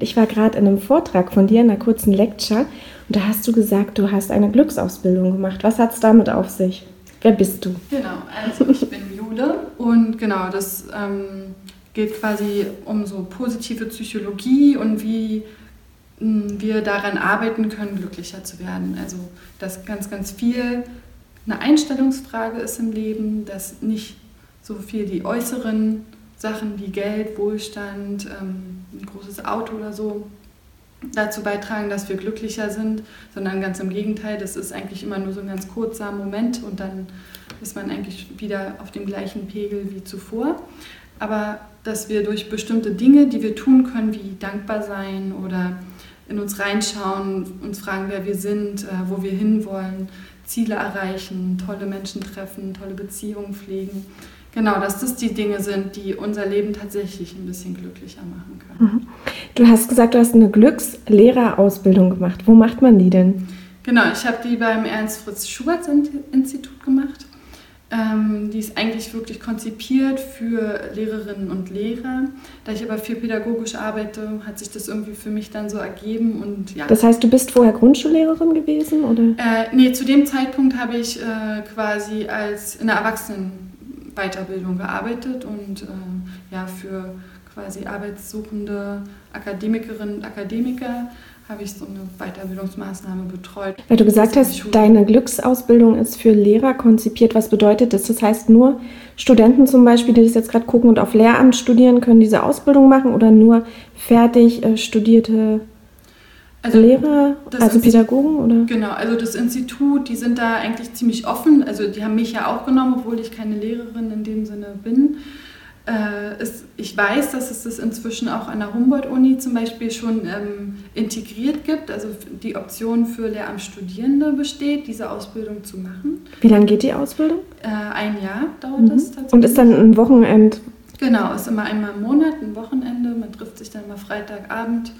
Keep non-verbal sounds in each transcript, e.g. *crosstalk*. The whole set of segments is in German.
Ich war gerade in einem Vortrag von dir, in einer kurzen Lecture, und da hast du gesagt, du hast eine Glücksausbildung gemacht. Was hat es damit auf sich? Wer bist du? Genau, also ich bin Jule und genau, das ähm, geht quasi um so positive Psychologie und wie mh, hm, wir daran arbeiten können, glücklicher zu werden. Also, dass ganz, ganz viel eine Einstellungsfrage ist im Leben, dass nicht so viel die äußeren Sachen wie Geld, Wohlstand, ähm, ein großes Auto oder so dazu beitragen, dass wir glücklicher sind, sondern ganz im Gegenteil, das ist eigentlich immer nur so ein ganz kurzer Moment und dann ist man eigentlich wieder auf dem gleichen Pegel wie zuvor. Aber dass wir durch bestimmte Dinge, die wir tun können, wie dankbar sein oder in uns reinschauen, uns fragen, wer wir sind, äh, wo wir hinwollen, Ziele erreichen, tolle Menschen treffen, tolle Beziehungen pflegen, Genau, dass das die Dinge sind, die unser Leben tatsächlich ein bisschen glücklicher machen können. Mhm. Du hast gesagt, du hast eine Glückslehrerausbildung gemacht. Wo macht man die denn? Genau, ich habe die beim Ernst-Fritz-Schubert-Institut gemacht. Ähm, die ist eigentlich wirklich konzipiert für Lehrerinnen und Lehrer. Da ich aber viel pädagogisch arbeite, hat sich das irgendwie für mich dann so ergeben. Und, ja. Das heißt, du bist vorher Grundschullehrerin gewesen? Oder? Äh, nee, zu dem Zeitpunkt habe ich äh, quasi als in der Erwachsenen Weiterbildung gearbeitet und äh, ja, für quasi arbeitssuchende Akademikerinnen und Akademiker habe ich so eine Weiterbildungsmaßnahme betreut. Weil du gesagt hast, deine Glücksausbildung ist für Lehrer konzipiert. Was bedeutet das? Das heißt, nur Studenten zum Beispiel, die das jetzt gerade gucken und auf Lehramt studieren, können diese Ausbildung machen oder nur fertig äh, studierte also Lehrer, also Pädagogen oder? Genau, also das Institut, die sind da eigentlich ziemlich offen. Also die haben mich ja auch genommen, obwohl ich keine Lehrerin in dem Sinne bin. Äh, es, ich weiß, dass es das inzwischen auch an der Humboldt-Uni zum Beispiel schon ähm, integriert gibt, also die Option für Lehramtsstudierende besteht, diese Ausbildung zu machen. Wie lange geht die Ausbildung? Äh, ein Jahr dauert mhm. das tatsächlich. Und ist dann ein Wochenend? Genau, ist immer einmal im Monat, ein Wochenende. Man trifft sich dann mal Freitagabend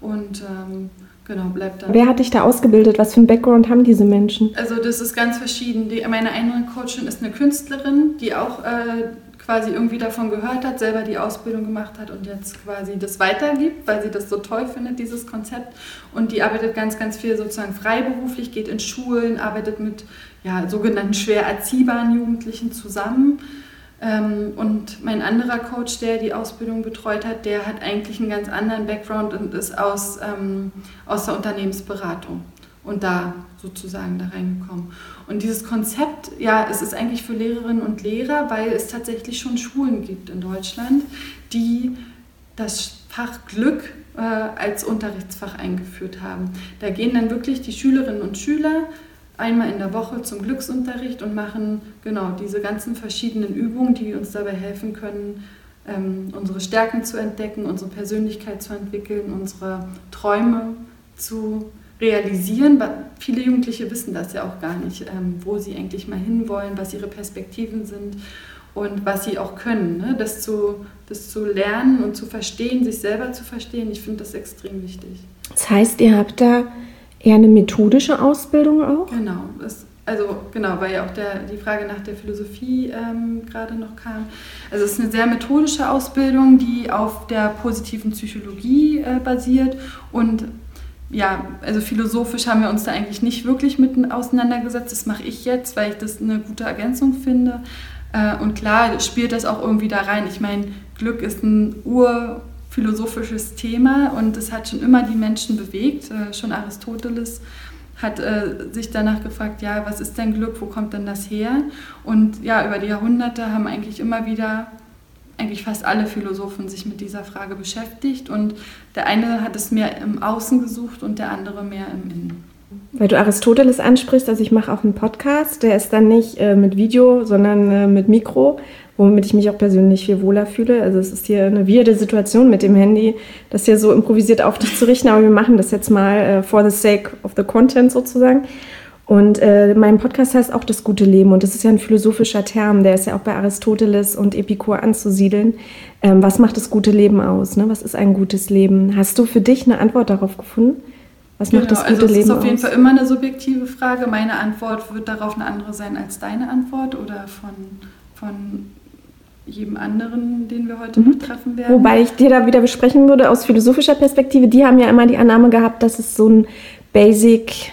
und ähm, genau, bleibt dann. Wer hat dich da ausgebildet? Was für ein Background haben diese Menschen? Also das ist ganz verschieden. Die, meine eine Coachin ist eine Künstlerin, die auch äh, quasi irgendwie davon gehört hat, selber die Ausbildung gemacht hat und jetzt quasi das weitergibt, weil sie das so toll findet, dieses Konzept. Und die arbeitet ganz, ganz viel sozusagen freiberuflich, geht in Schulen, arbeitet mit ja, sogenannten schwer erziehbaren Jugendlichen zusammen und mein anderer Coach, der die Ausbildung betreut hat, der hat eigentlich einen ganz anderen Background und ist aus, ähm, aus der Unternehmensberatung und da sozusagen da reingekommen. Und dieses Konzept, ja, es ist eigentlich für Lehrerinnen und Lehrer, weil es tatsächlich schon Schulen gibt in Deutschland, die das Fach Glück äh, als Unterrichtsfach eingeführt haben. Da gehen dann wirklich die Schülerinnen und Schüler einmal in der Woche zum Glücksunterricht und machen genau diese ganzen verschiedenen Übungen, die uns dabei helfen können, ähm, unsere Stärken zu entdecken, unsere Persönlichkeit zu entwickeln, unsere Träume zu realisieren. Viele Jugendliche wissen das ja auch gar nicht, ähm, wo sie eigentlich mal hinwollen, was ihre Perspektiven sind und was sie auch können. Ne? Das, zu, das zu lernen und zu verstehen, sich selber zu verstehen, ich finde das extrem wichtig. Das heißt, ihr habt da Eher eine methodische Ausbildung auch? Genau. Das, also genau, weil ja auch der, die Frage nach der Philosophie ähm, gerade noch kam. Also es ist eine sehr methodische Ausbildung, die auf der positiven Psychologie äh, basiert und ja, also philosophisch haben wir uns da eigentlich nicht wirklich mit auseinandergesetzt. Das mache ich jetzt, weil ich das eine gute Ergänzung finde. Äh, und klar spielt das auch irgendwie da rein. Ich meine, Glück ist ein ur philosophisches Thema und es hat schon immer die Menschen bewegt. Äh, schon Aristoteles hat äh, sich danach gefragt, ja, was ist denn Glück, wo kommt denn das her? Und ja, über die Jahrhunderte haben eigentlich immer wieder, eigentlich fast alle Philosophen sich mit dieser Frage beschäftigt und der eine hat es mehr im Außen gesucht und der andere mehr im Innen. Weil du Aristoteles ansprichst, also ich mache auch einen Podcast, der ist dann nicht äh, mit Video, sondern äh, mit Mikro womit ich mich auch persönlich viel wohler fühle. Also es ist hier eine weirde Situation mit dem Handy, das hier so improvisiert auf dich zu richten, aber wir machen das jetzt mal äh, for the sake of the content sozusagen. Und äh, mein Podcast heißt auch das gute Leben und das ist ja ein philosophischer Term, der ist ja auch bei Aristoteles und Epikur anzusiedeln. Ähm, was macht das gute Leben aus? Ne? Was ist ein gutes Leben? Hast du für dich eine Antwort darauf gefunden? Was genau, macht das gute also es Leben ist auf jeden aus? Fall immer eine subjektive Frage. Meine Antwort wird darauf eine andere sein als deine Antwort oder von, von jedem anderen, den wir heute mhm. noch treffen werden. Wobei ich dir da wieder besprechen würde aus philosophischer Perspektive, die haben ja immer die Annahme gehabt, dass es so ein Basic,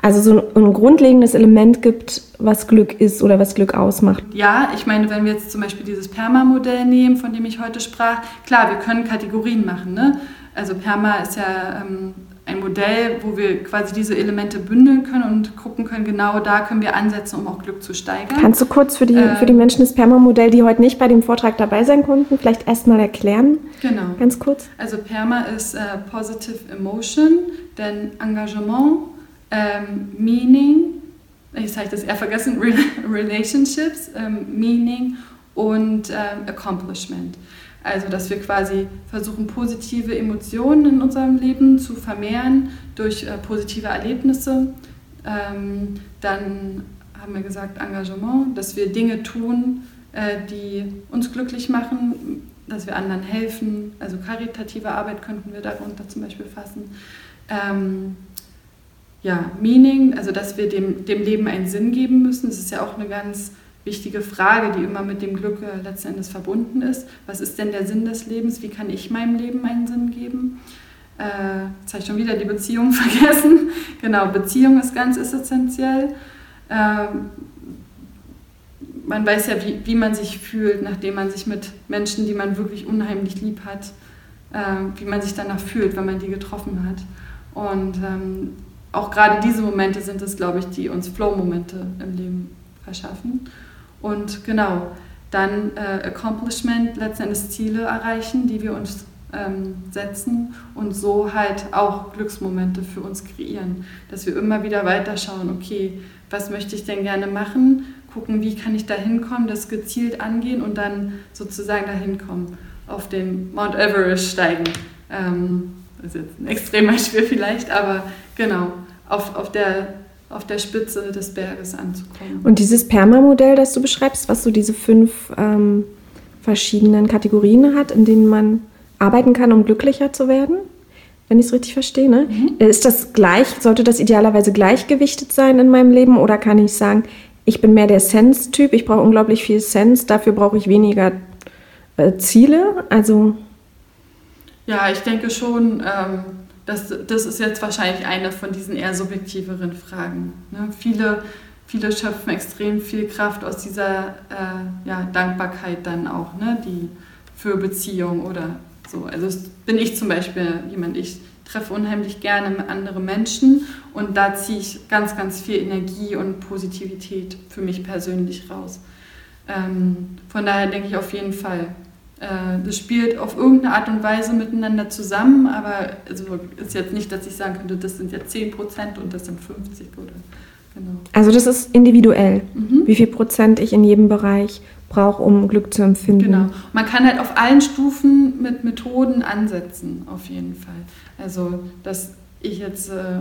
also so ein, ein grundlegendes Element gibt, was Glück ist oder was Glück ausmacht. Ja, ich meine, wenn wir jetzt zum Beispiel dieses PERMA-Modell nehmen, von dem ich heute sprach, klar, wir können Kategorien machen. Ne? Also PERMA ist ja ähm, ein Modell, wo wir quasi diese Elemente bündeln können und gucken können, genau da können wir ansetzen, um auch Glück zu steigern. Kannst du kurz für die, ähm, für die Menschen das PERMA-Modell, die heute nicht bei dem Vortrag dabei sein konnten, vielleicht erstmal erklären? Genau. Ganz kurz. Also PERMA ist äh, Positive Emotion, denn Engagement, ähm, Meaning, ich habe das eher vergessen, *laughs* Relationships, ähm, Meaning und ähm, Accomplishment. Also, dass wir quasi versuchen, positive Emotionen in unserem Leben zu vermehren durch äh, positive Erlebnisse. Ähm, dann haben wir gesagt Engagement, dass wir Dinge tun, äh, die uns glücklich machen, dass wir anderen helfen. Also karitative Arbeit könnten wir darunter zum Beispiel fassen. Ähm, ja, Meaning, also dass wir dem, dem Leben einen Sinn geben müssen. Das ist ja auch eine ganz wichtige Frage, die immer mit dem Glück äh, letzten Endes verbunden ist. Was ist denn der Sinn des Lebens? Wie kann ich meinem Leben einen Sinn geben? Äh, jetzt habe ich schon wieder die Beziehung *laughs* vergessen. genau, Beziehung ist ganz essentiell. Ähm, man weiß ja, wie, wie man sich fühlt, nachdem man sich mit Menschen, die man wirklich unheimlich lieb hat, äh, wie man sich danach fühlt, wenn man die getroffen hat. Und ähm, auch gerade diese Momente sind es, glaube ich, die uns Flow-Momente im Leben verschaffen. Und genau, dann äh, Accomplishment, letztendlich Ziele erreichen, die wir uns ähm, setzen und so halt auch Glücksmomente für uns kreieren. Dass wir immer wieder weiterschauen, okay, was möchte ich denn gerne machen, gucken, wie kann ich da hinkommen, das gezielt angehen und dann sozusagen dahin kommen, auf den Mount Everest steigen. Ähm, das ist jetzt ein Extrembeispiel vielleicht, aber genau, auf, auf der auf der Spitze des Berges anzukommen. Und dieses Perma-Modell, das du beschreibst, was so diese fünf ähm, verschiedenen Kategorien hat, in denen man arbeiten kann, um glücklicher zu werden, wenn ich es richtig verstehe, ne? Mhm. ist das gleich, sollte das idealerweise gleichgewichtet sein in meinem Leben oder kann ich sagen, ich bin mehr der Sense-Typ, ich brauche unglaublich viel Sense, dafür brauche ich weniger äh, Ziele? Also. Ja, ich denke schon. Ähm das, das ist jetzt wahrscheinlich eine von diesen eher subjektiveren Fragen. Ne? Viele, viele schöpfen extrem viel Kraft aus dieser äh, ja, Dankbarkeit dann auch, ne? die für Beziehung oder so. Also bin ich zum Beispiel jemand, ich treffe unheimlich gerne andere Menschen und da ziehe ich ganz, ganz viel Energie und Positivität für mich persönlich raus. Ähm, von daher denke ich auf jeden Fall, das spielt auf irgendeine Art und Weise miteinander zusammen, aber also ist jetzt nicht, dass ich sagen könnte, das sind jetzt 10 Prozent und das sind 50 oder genau. Also das ist individuell, mhm. wie viel Prozent ich in jedem Bereich brauche, um Glück zu empfinden. Genau. Man kann halt auf allen Stufen mit Methoden ansetzen, auf jeden Fall. Also, dass ich jetzt äh,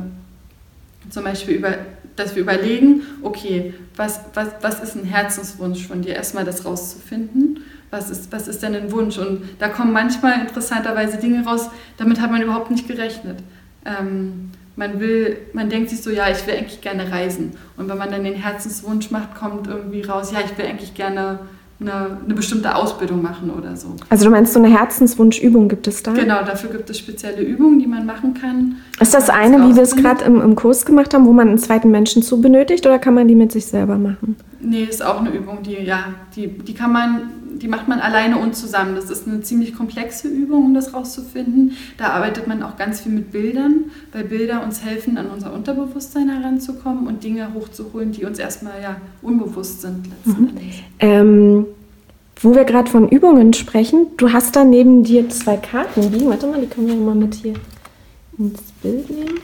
zum Beispiel über, dass wir überlegen, okay, was, was, was ist ein Herzenswunsch von dir? Erstmal das rauszufinden was ist, was ist denn ein Wunsch? Und da kommen manchmal interessanterweise Dinge raus, damit hat man überhaupt nicht gerechnet. Ähm, man will, man denkt sich so, ja, ich will eigentlich gerne reisen. Und wenn man dann den Herzenswunsch macht, kommt irgendwie raus, ja, ich will eigentlich gerne eine, eine, bestimmte Ausbildung machen oder so. Also du meinst, so eine Herzenswunschübung gibt es da? Genau, dafür gibt es spezielle Übungen, die man machen kann. Ist das eine, wie wir es gerade im, im, Kurs gemacht haben, wo man einen zweiten Menschen zu benötigt oder kann man die mit sich selber machen? Nee, ist auch eine Übung, die, ja, die, die kann man die macht man alleine und zusammen. Das ist eine ziemlich komplexe Übung, um das rauszufinden. Da arbeitet man auch ganz viel mit Bildern, weil Bilder uns helfen, an unser Unterbewusstsein heranzukommen und Dinge hochzuholen, die uns erstmal ja unbewusst sind mhm. Ähm, wo wir gerade von Übungen sprechen, du hast da neben dir zwei Karten liegen. Warte mal, die können wir mal mit hier ins Bild nehmen.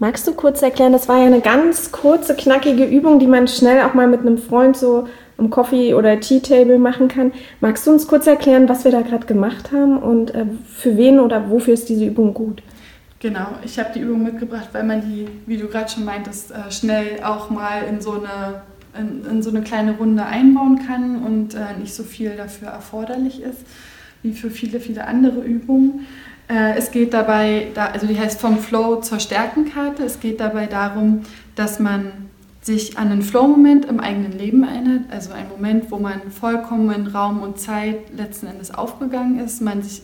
Magst du kurz erklären, das war ja eine ganz kurze, knackige Übung, die man schnell auch mal mit einem Freund so am Coffee- oder Tea-Table machen kann. Magst du uns kurz erklären, was wir da gerade gemacht haben und äh, für wen oder wofür ist diese Übung gut? Genau, ich habe die Übung mitgebracht, weil man die, wie du gerade schon meintest, äh, schnell auch mal in so eine, in, in, so eine kleine Runde einbauen kann und äh, nicht so viel dafür erforderlich ist, wie für viele, viele andere Übungen. Äh, es geht dabei, also die heißt vom Flow zur Stärkenkarte. Es geht dabei darum, dass man sich an einen Flow-Moment im eigenen Leben erinnert, also ein Moment, wo man vollkommen in Raum und Zeit letzten Endes aufgegangen ist, man sich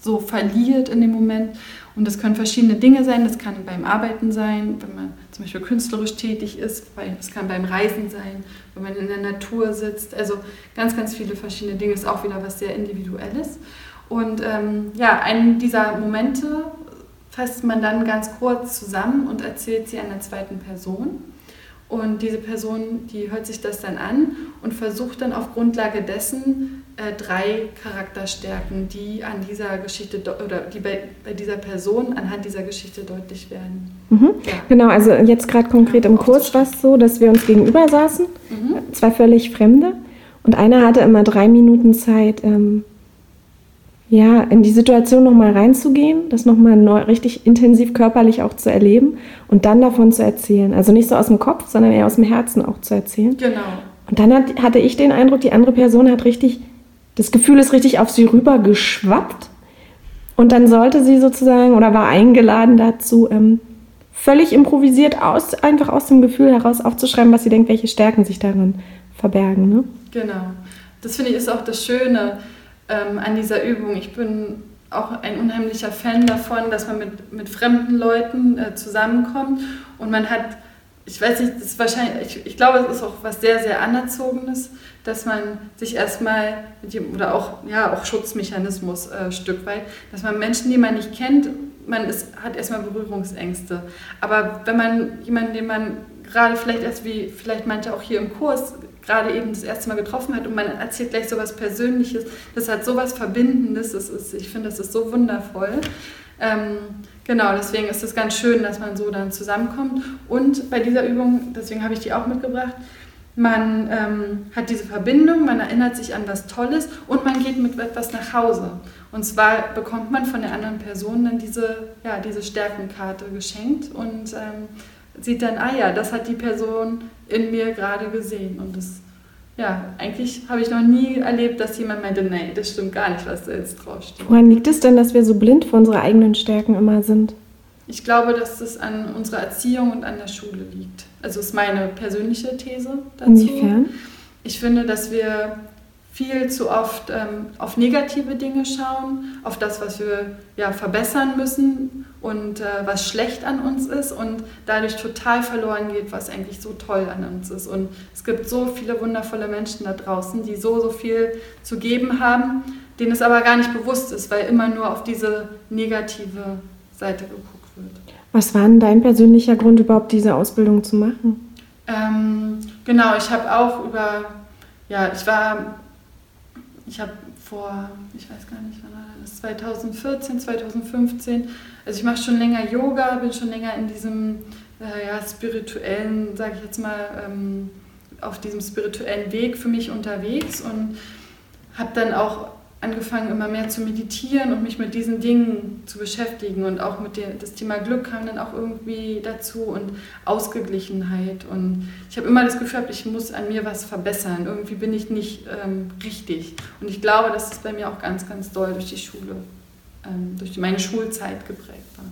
so verliert in dem Moment. Und das können verschiedene Dinge sein. Das kann beim Arbeiten sein, wenn man zum Beispiel künstlerisch tätig ist. Es kann beim Reisen sein, wenn man in der Natur sitzt. Also ganz, ganz viele verschiedene Dinge. Ist auch wieder was sehr Individuelles. Und ähm, ja, einen dieser Momente fasst man dann ganz kurz zusammen und erzählt sie einer zweiten Person. Und diese Person, die hört sich das dann an und versucht dann auf Grundlage dessen äh, drei Charakterstärken, die an dieser Geschichte oder die bei, dieser Person anhand dieser Geschichte deutlich werden. Mhm. Ja. Genau, also jetzt gerade konkret ja, im Kurs war es so, dass wir uns gegenüber saßen, mhm. zwei völlig Fremde, und einer hatte immer drei Minuten Zeit, ähm, ja, in die Situation nochmal reinzugehen, das nochmal richtig intensiv körperlich auch zu erleben und dann davon zu erzählen. Also nicht so aus dem Kopf, sondern eher aus dem Herzen auch zu erzählen. Genau. Und dann hat, hatte ich den Eindruck, die andere Person hat richtig, das Gefühl ist richtig auf sie rüber geschwappt. Und dann sollte sie sozusagen oder war eingeladen dazu, ähm, völlig improvisiert aus, einfach aus dem Gefühl heraus aufzuschreiben, was sie denkt, welche Stärken sich darin verbergen. Ne? Genau. Das finde ich ist auch das Schöne ähm, an dieser Übung. Ich bin auch ein unheimlicher Fan davon, dass man mit, mit fremden Leuten äh, zusammenkommt und man hat, ich weiß nicht, das ist wahrscheinlich, ich, ich glaube, es ist auch was sehr, sehr Anerzogenes, dass man sich erstmal oder auch, ja, auch Schutzmechanismus äh, Stück weit, dass man Menschen, die man nicht kennt, man ist, hat erstmal Berührungsängste. Aber wenn man jemanden, den man gerade vielleicht erst wie vielleicht manche auch hier im Kurs gerade eben das erste Mal getroffen hat und man erzählt gleich so was Persönliches. Das hat so was Verbindendes. Das ist, ich finde, das ist so wundervoll. Ähm, genau, deswegen ist es ganz schön, dass man so dann zusammenkommt. Und bei dieser Übung, deswegen habe ich die auch mitgebracht, man ähm, hat diese Verbindung, man erinnert sich an was Tolles und man geht mit etwas nach Hause. Und zwar bekommt man von der anderen Person dann diese, ja, diese Stärkenkarte geschenkt und ähm, sieht dann, ah ja, das hat die Person in mir gerade gesehen. Und das, ja, eigentlich habe ich noch nie erlebt, dass jemand meinte, nee, das stimmt gar nicht, was da jetzt draufsteht. Woran liegt es denn, dass wir so blind für unsere eigenen Stärken immer sind? Ich glaube, dass es an unserer Erziehung und an der Schule liegt. Also ist meine persönliche These dazu. Inwiefern? Ich finde, dass wir viel zu oft ähm, auf negative Dinge schauen, auf das, was wir ja, verbessern müssen und äh, was schlecht an uns ist und dadurch total verloren geht, was eigentlich so toll an uns ist. Und es gibt so viele wundervolle Menschen da draußen, die so, so viel zu geben haben, denen es aber gar nicht bewusst ist, weil immer nur auf diese negative Seite geguckt wird. Was war denn dein persönlicher Grund, überhaupt diese Ausbildung zu machen? Ähm, genau, ich habe auch über, ja, ich war ich habe vor, ich weiß gar nicht, wann war das, 2014, 2015, also ich mache schon länger Yoga, bin schon länger in diesem äh, ja, spirituellen, sage ich jetzt mal, ähm, auf diesem spirituellen Weg für mich unterwegs und habe dann auch angefangen, immer mehr zu meditieren und mich mit diesen Dingen zu beschäftigen. Und auch mit dem das Thema Glück kam dann auch irgendwie dazu und Ausgeglichenheit. Und ich habe immer das Gefühl, ich muss an mir was verbessern. Irgendwie bin ich nicht ähm, richtig. Und ich glaube, dass es bei mir auch ganz, ganz doll durch die Schule, ähm, durch meine Schulzeit geprägt war.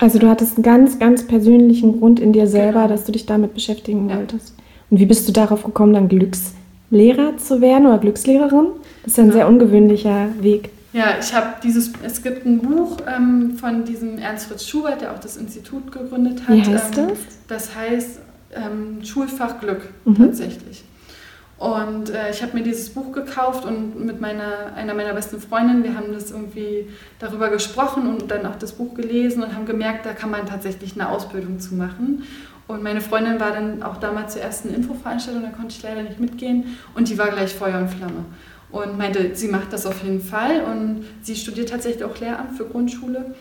Also du hattest einen ganz, ganz persönlichen Grund in dir selber, genau. dass du dich damit beschäftigen ja. wolltest. Und wie bist du darauf gekommen, dann Glückslehrer zu werden oder Glückslehrerin? Das ist ein ja. sehr ungewöhnlicher Weg. Ja, ich habe dieses, es gibt ein Buch ähm, von diesem Ernst Fritz Schubert, der auch das Institut gegründet hat. Wie heißt ähm, das? Das heißt ähm, Schulfach Glück mhm. tatsächlich. Und äh, ich habe mir dieses Buch gekauft und mit meiner, einer meiner besten Freundinnen, wir haben das irgendwie darüber gesprochen und dann auch das Buch gelesen und haben gemerkt, da kann man tatsächlich eine Ausbildung zu machen. Und meine Freundin war dann auch damals zur ersten Infoveranstaltung, da konnte ich leider nicht mitgehen und die war gleich Feuer und Flamme und meinte, sie macht das auf jeden Fall und sie studiert tatsächlich auch Lehramt für Grundschule.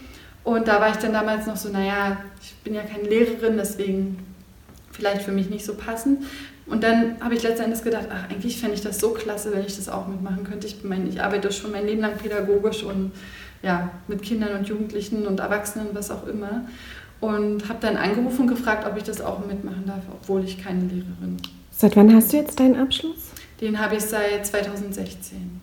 Und da war ich dann damals noch so, naja, ich bin ja keine Lehrerin, deswegen vielleicht für mich nicht so passend. Und dann habe ich letztendlich gedacht, ach, eigentlich fände ich das so klasse, wenn ich das auch mitmachen könnte. Ich, meine, ich arbeite schon mein Leben lang pädagogisch und ja, mit Kindern und Jugendlichen und Erwachsenen, was auch immer. Und habe dann angerufen und gefragt, ob ich das auch mitmachen darf, obwohl ich keine Lehrerin bin. Seit wann hast du jetzt deinen Abschluss? Den habe ich seit 2016.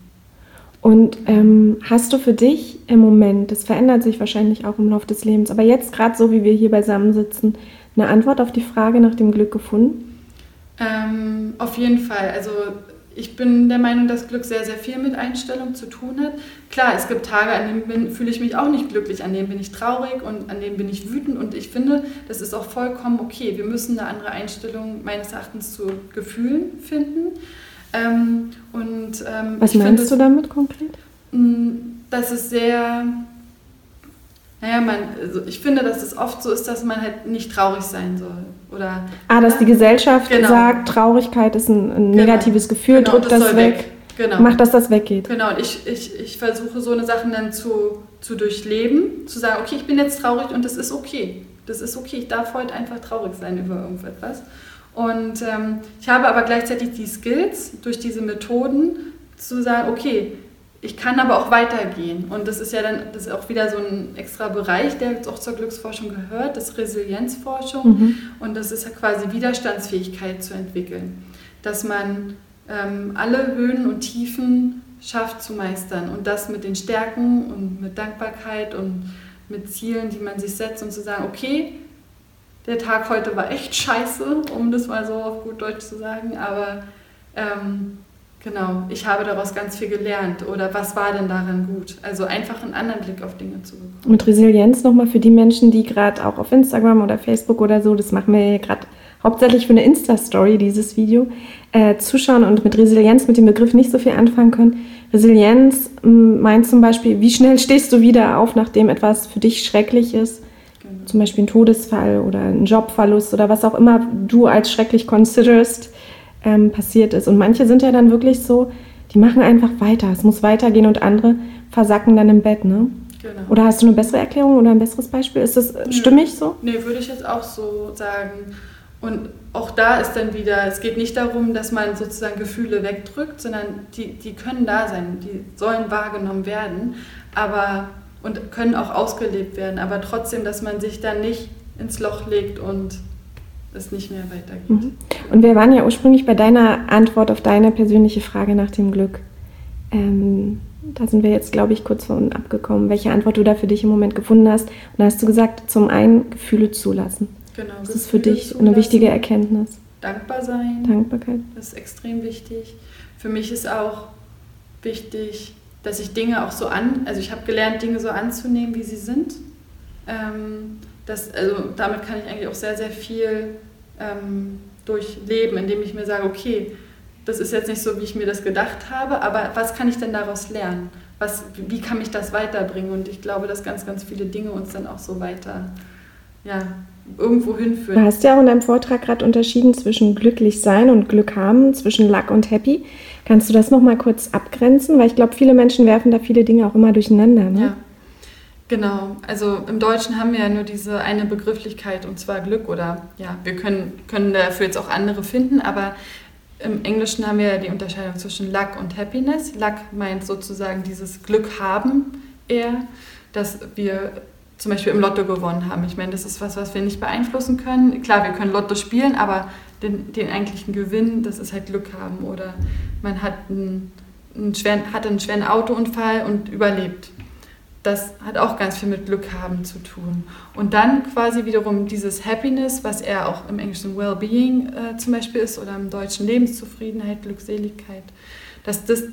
Und ähm, hast du für dich im Moment, das verändert sich wahrscheinlich auch im Laufe des Lebens, aber jetzt gerade so, wie wir hier beisammen sitzen, eine Antwort auf die Frage nach dem Glück gefunden? Ähm, auf jeden Fall. Also ich bin der Meinung, dass Glück sehr, sehr viel mit Einstellung zu tun hat. Klar, es gibt Tage, an denen fühle ich mich auch nicht glücklich, an denen bin ich traurig und an denen bin ich wütend. Und ich finde, das ist auch vollkommen okay. Wir müssen eine andere Einstellung meines Erachtens zu Gefühlen finden. Ähm, und, ähm, Was meinst finde, du damit konkret? Mm, dass es sehr naja, man, also ich finde, dass es oft so ist, dass man halt nicht traurig sein soll. Oder, ah, dass ne? die Gesellschaft genau. sagt, Traurigkeit ist ein, ein genau. negatives Gefühl, genau, drückt das, das weg. weg. Genau. Macht, dass das weggeht. Genau, und ich, ich, ich versuche so eine Sachen dann zu, zu durchleben, zu sagen, okay, ich bin jetzt traurig und das ist okay. Das ist okay, ich darf heute einfach traurig sein über irgendetwas. Und ähm, ich habe aber gleichzeitig die Skills durch diese Methoden zu sagen, okay, ich kann aber auch weitergehen. Und das ist ja dann das ist auch wieder so ein extra Bereich, der jetzt auch zur Glücksforschung gehört, das Resilienzforschung. Mhm. Und das ist ja quasi Widerstandsfähigkeit zu entwickeln. Dass man ähm, alle Höhen und Tiefen schafft zu meistern. Und das mit den Stärken und mit Dankbarkeit und mit Zielen, die man sich setzt und zu sagen, okay, der Tag heute war echt scheiße, um das mal so auf gut Deutsch zu sagen, aber ähm, Genau, ich habe daraus ganz viel gelernt. Oder was war denn daran gut? Also einfach einen anderen Blick auf Dinge zu bekommen. Mit Resilienz nochmal für die Menschen, die gerade auch auf Instagram oder Facebook oder so, das machen wir gerade hauptsächlich für eine Insta-Story, dieses Video, äh, zuschauen und mit Resilienz, mit dem Begriff nicht so viel anfangen können. Resilienz mm, meint zum Beispiel, wie schnell stehst du wieder auf, nachdem etwas für dich schrecklich ist. Zum Beispiel ein Todesfall oder ein Jobverlust oder was auch immer du als schrecklich considerst ähm, passiert ist. Und manche sind ja dann wirklich so, die machen einfach weiter. Es muss weitergehen und andere versacken dann im Bett, ne? Genau. Oder hast du eine bessere Erklärung oder ein besseres Beispiel? Ist das Nö. stimmig so? Nee, würde ich jetzt auch so sagen. Und auch da ist dann wieder, es geht nicht darum, dass man sozusagen Gefühle wegdrückt, sondern die, die können da sein, die sollen wahrgenommen werden, aber und können auch ausgelebt werden, aber trotzdem, dass man sich dann nicht ins Loch legt und es nicht mehr weitergeht. Mhm. Und wir waren ja ursprünglich bei deiner Antwort auf deine persönliche Frage nach dem Glück. Ähm, da sind wir jetzt, glaube ich, kurz von abgekommen, welche Antwort du da für dich im Moment gefunden hast. Und da hast du gesagt, zum einen Gefühle zulassen. Genau. Das Gefühle ist für dich zulassen, eine wichtige Erkenntnis. Dankbar sein. Dankbarkeit. Das ist extrem wichtig. Für mich ist auch wichtig, dass ich Dinge auch so an, also ich habe gelernt, Dinge so anzunehmen, wie sie sind. Ähm, das, also damit kann ich eigentlich auch sehr, sehr viel ähm, durchleben, indem ich mir sage, okay, das ist jetzt nicht so, wie ich mir das gedacht habe, aber was kann ich denn daraus lernen? Was, wie kann mich das weiterbringen? Und ich glaube, dass ganz, ganz viele Dinge uns dann auch so weiter ja, irgendwo hinführen. Du hast ja auch in deinem Vortrag gerade unterschieden zwischen glücklich sein und Glück haben, zwischen Luck und Happy. Kannst du das nochmal kurz abgrenzen? Weil ich glaube, viele Menschen werfen da viele Dinge auch immer durcheinander. Ne? Ja. Genau, also im Deutschen haben wir ja nur diese eine Begrifflichkeit und zwar Glück oder ja, wir können, können dafür jetzt auch andere finden, aber im Englischen haben wir ja die Unterscheidung zwischen Luck und Happiness. Luck meint sozusagen dieses Glück haben eher, dass wir zum Beispiel im Lotto gewonnen haben. Ich meine, das ist was, was wir nicht beeinflussen können. Klar, wir können Lotto spielen, aber den, den eigentlichen Gewinn, das ist halt Glück haben. Oder man hat einen, einen schweren, hat einen schweren Autounfall und überlebt das hat auch ganz viel mit Glück haben zu tun. Und dann quasi wiederum dieses Happiness, was er auch im Englischen Well-Being äh, zum Beispiel ist oder im Deutschen Lebenszufriedenheit, Glückseligkeit, dass das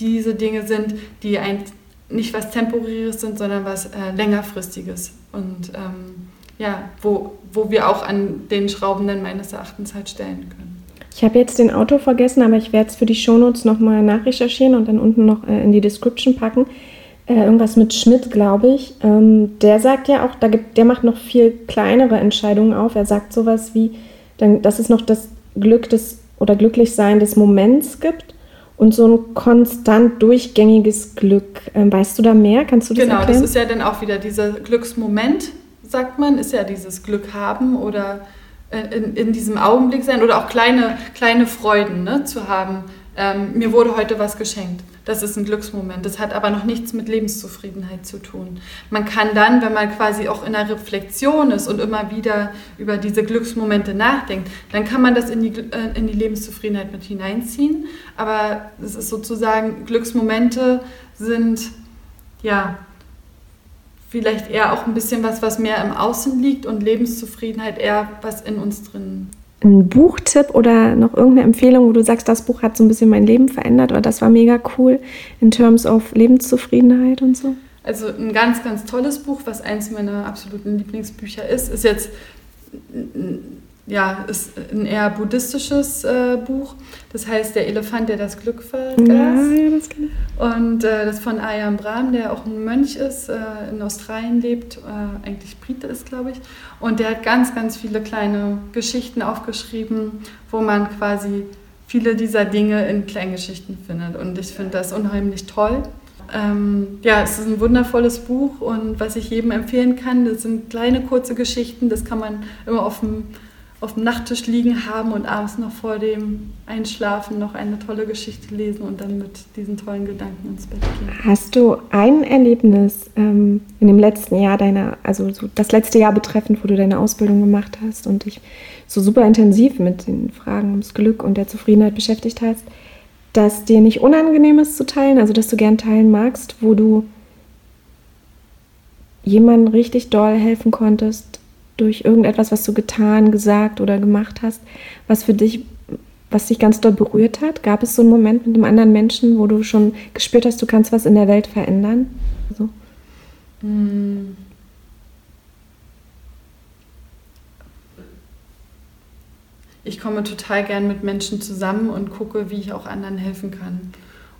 diese Dinge sind, die ein, nicht was Temporäres sind, sondern was äh, längerfristiges. Und ähm, ja, wo, wo wir auch an den Schrauben dann meines Erachtens halt stellen können. Ich habe jetzt den Autor vergessen, aber ich werde es für die Shownotes nochmal nachrecherchieren und dann unten noch äh, in die Description packen äh, irgendwas mit Schmidt, glaube ich. Ähm, der sagt ja auch, da gibt, der macht noch viel kleinere Entscheidungen auf. Er sagt sowas wie, dann, dass es noch das Glück des oder Glücklichsein des Moments gibt und so ein konstant durchgängiges Glück. Ähm, weißt du da mehr? Kannst du das genau, erklären? Genau, das ist ja dann auch wieder dieser Glücksmoment, sagt man, ist ja dieses Glück haben oder äh, in, in diesem Augenblick sein oder auch kleine, kleine Freuden ne, zu haben. Ähm, mir wurde heute was geschenkt. Das ist ein Glücksmoment. Das hat aber noch nichts mit Lebenszufriedenheit zu tun. Man kann dann, wenn man quasi auch in der Reflexion ist und immer wieder über diese Glücksmomente nachdenkt, dann kann man das in die, äh, in die Lebenszufriedenheit mit hineinziehen. Aber es ist sozusagen, Glücksmomente sind, ja, vielleicht eher auch ein bisschen was, was mehr im Außen liegt und Lebenszufriedenheit eher was in uns drin. Ein Buchtipp oder noch irgendeine Empfehlung, wo du sagst, das Buch hat so ein bisschen mein Leben verändert oder das war mega cool in terms of Lebenszufriedenheit und so? Also ein ganz, ganz tolles Buch, was eins meiner absoluten Lieblingsbücher ist, ist jetzt ja, ist ein eher buddhistisches äh, Buch. Das heißt Der Elefant, der das Glück vergaß. Ja, das kenne ich. Und äh, das von Ayam Brahm, der auch ein Mönch ist, äh, in Australien lebt, äh, eigentlich Brite ist, glaube ich. Und der hat ganz, ganz viele kleine Geschichten aufgeschrieben, wo man quasi viele dieser Dinge in Kleingeschichten findet. Und ich finde das unheimlich toll. Ähm, ja, es ist ein wundervolles Buch und was ich jedem empfehlen kann, das sind kleine kurze Geschichten, das kann man immer auf dem auf dem Nachttisch liegen haben und abends noch vor dem Einschlafen noch eine tolle Geschichte lesen und dann mit diesen tollen Gedanken ins Bett gehen. Hast du ein Erlebnis ähm, in dem letzten Jahr deiner, also so das letzte Jahr betreffend, wo du deine Ausbildung gemacht hast und dich so super intensiv mit den Fragen ums Glück und der Zufriedenheit beschäftigt hast, dass dir nicht unangenehm ist zu teilen, also dass du gern teilen magst, wo du jemandem richtig doll helfen konntest, durch irgendetwas, was du getan, gesagt oder gemacht hast, was für dich, was dich ganz doll berührt hat? Gab es so einen Moment mit einem anderen Menschen, wo du schon gespürt hast, du kannst was in der Welt verändern? So. Hm. Ich komme total gern mit Menschen zusammen und gucke, wie ich auch anderen helfen kann.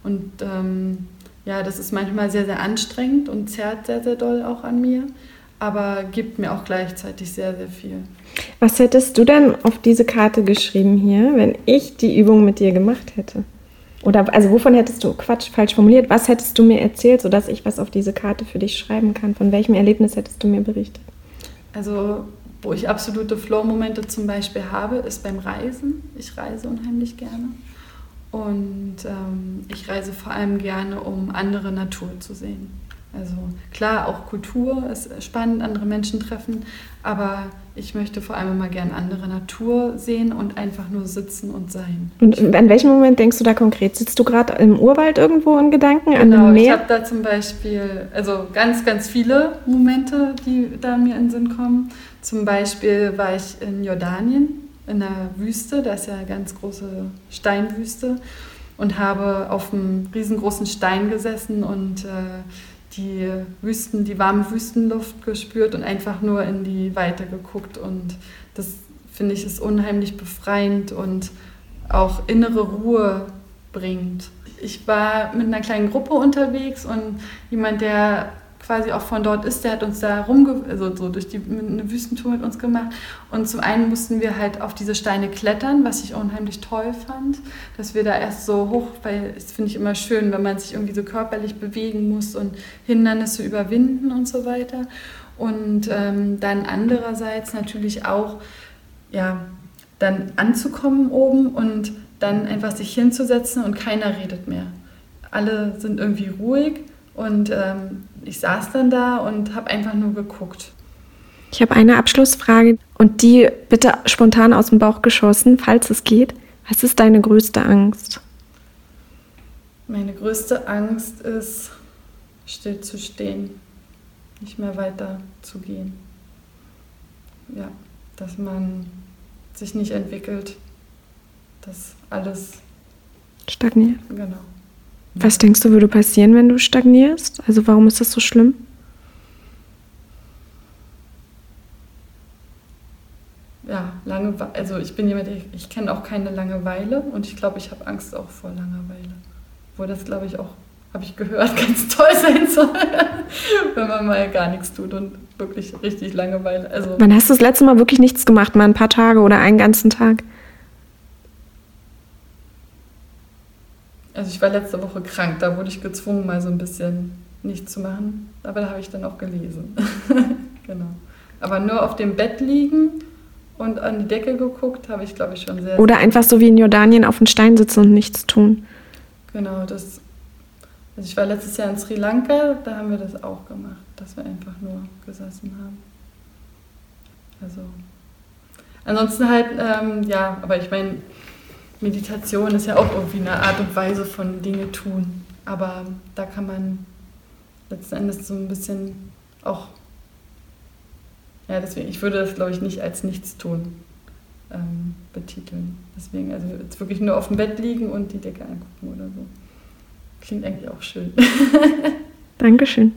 Und ähm, ja, das ist manchmal sehr, sehr anstrengend und zerrt sehr, sehr doll auch an mir aber gibt mir auch gleichzeitig sehr, sehr viel. Was hättest du denn auf diese Karte geschrieben hier, wenn ich die Übung mit dir gemacht hätte? Oder also wovon hättest du Quatsch falsch formuliert? Was hättest du mir erzählt, sodass ich was auf diese Karte für dich schreiben kann? Von welchem Erlebnis hättest du mir berichtet? Also wo ich absolute Flow-Momente zum Beispiel habe, ist beim Reisen. Ich reise unheimlich gerne. Und ähm, ich reise vor allem gerne, um andere Natur zu sehen. Also klar, auch Kultur ist spannend, andere Menschen treffen, aber ich möchte vor allem immer gerne andere Natur sehen und einfach nur sitzen und sein. Und an welchem Moment denkst du da konkret? Sitzt du gerade im Urwald irgendwo in Gedanken? Genau, an Meer? ich habe da zum Beispiel also ganz, ganz viele Momente, die da mir in den Sinn kommen. Zum Beispiel war ich in Jordanien, in der Wüste, da ist ja eine ganz große Steinwüste und habe auf einem riesengroßen Stein gesessen und äh, die Wüsten, die warme Wüstenluft gespürt und einfach nur in die Weite geguckt. Und das finde ich ist unheimlich befreiend und auch innere Ruhe bringt. Ich war mit einer kleinen Gruppe unterwegs und jemand, der quasi auch von dort ist, der hat uns da rumge also so durch die eine Wüstentour mit uns gemacht. Und zum einen mussten wir halt auf diese Steine klettern, was ich unheimlich toll fand, dass wir da erst so hoch, weil das finde ich immer schön, wenn man sich irgendwie so körperlich bewegen muss und Hindernisse überwinden und so weiter. Und ähm, dann andererseits natürlich auch, ja, dann anzukommen oben und dann einfach sich hinzusetzen und keiner redet mehr. Alle sind irgendwie ruhig und ähm, ich saß dann da und habe einfach nur geguckt. Ich habe eine Abschlussfrage und die bitte spontan aus dem Bauch geschossen, falls es geht. Was ist deine größte Angst? Meine größte Angst ist, still zu stehen, nicht mehr weiter zu gehen. Ja, dass man sich nicht entwickelt, dass alles stagniert. Genau. Was denkst du, würde passieren, wenn du stagnierst? Also warum ist das so schlimm? Ja, Langeweile. Also ich bin jemand, ich kenne auch keine Langeweile und ich glaube, ich habe Angst auch vor Langeweile. Wo das, glaube ich, auch, habe ich gehört, *laughs* ganz toll sein soll, *laughs* wenn man mal gar nichts tut und wirklich richtig Langeweile. Also Wann hast du das letzte Mal wirklich nichts gemacht? Mal ein paar Tage oder einen ganzen Tag? Also ich war letzte Woche krank, da wurde ich gezwungen, mal so ein bisschen nichts zu machen. Aber da habe ich dann auch gelesen. *laughs* genau. Aber nur auf dem Bett liegen und an die Decke geguckt, habe ich, glaube ich, schon sehr. Oder einfach so wie in Jordanien auf dem Stein sitzen und nichts tun. Genau, das. Also ich war letztes Jahr in Sri Lanka, da haben wir das auch gemacht, dass wir einfach nur gesessen haben. Also. Ansonsten halt, ähm, ja, aber ich meine, Meditation ist ja auch irgendwie eine Art und Weise von Dinge tun. Aber da kann man letzten Endes so ein bisschen auch, ja, deswegen, ich würde das, glaube ich, nicht als Nichtstun ähm, betiteln. Deswegen, also jetzt wirklich nur auf dem Bett liegen und die Decke angucken oder so. Klingt eigentlich auch schön. *laughs* Dankeschön.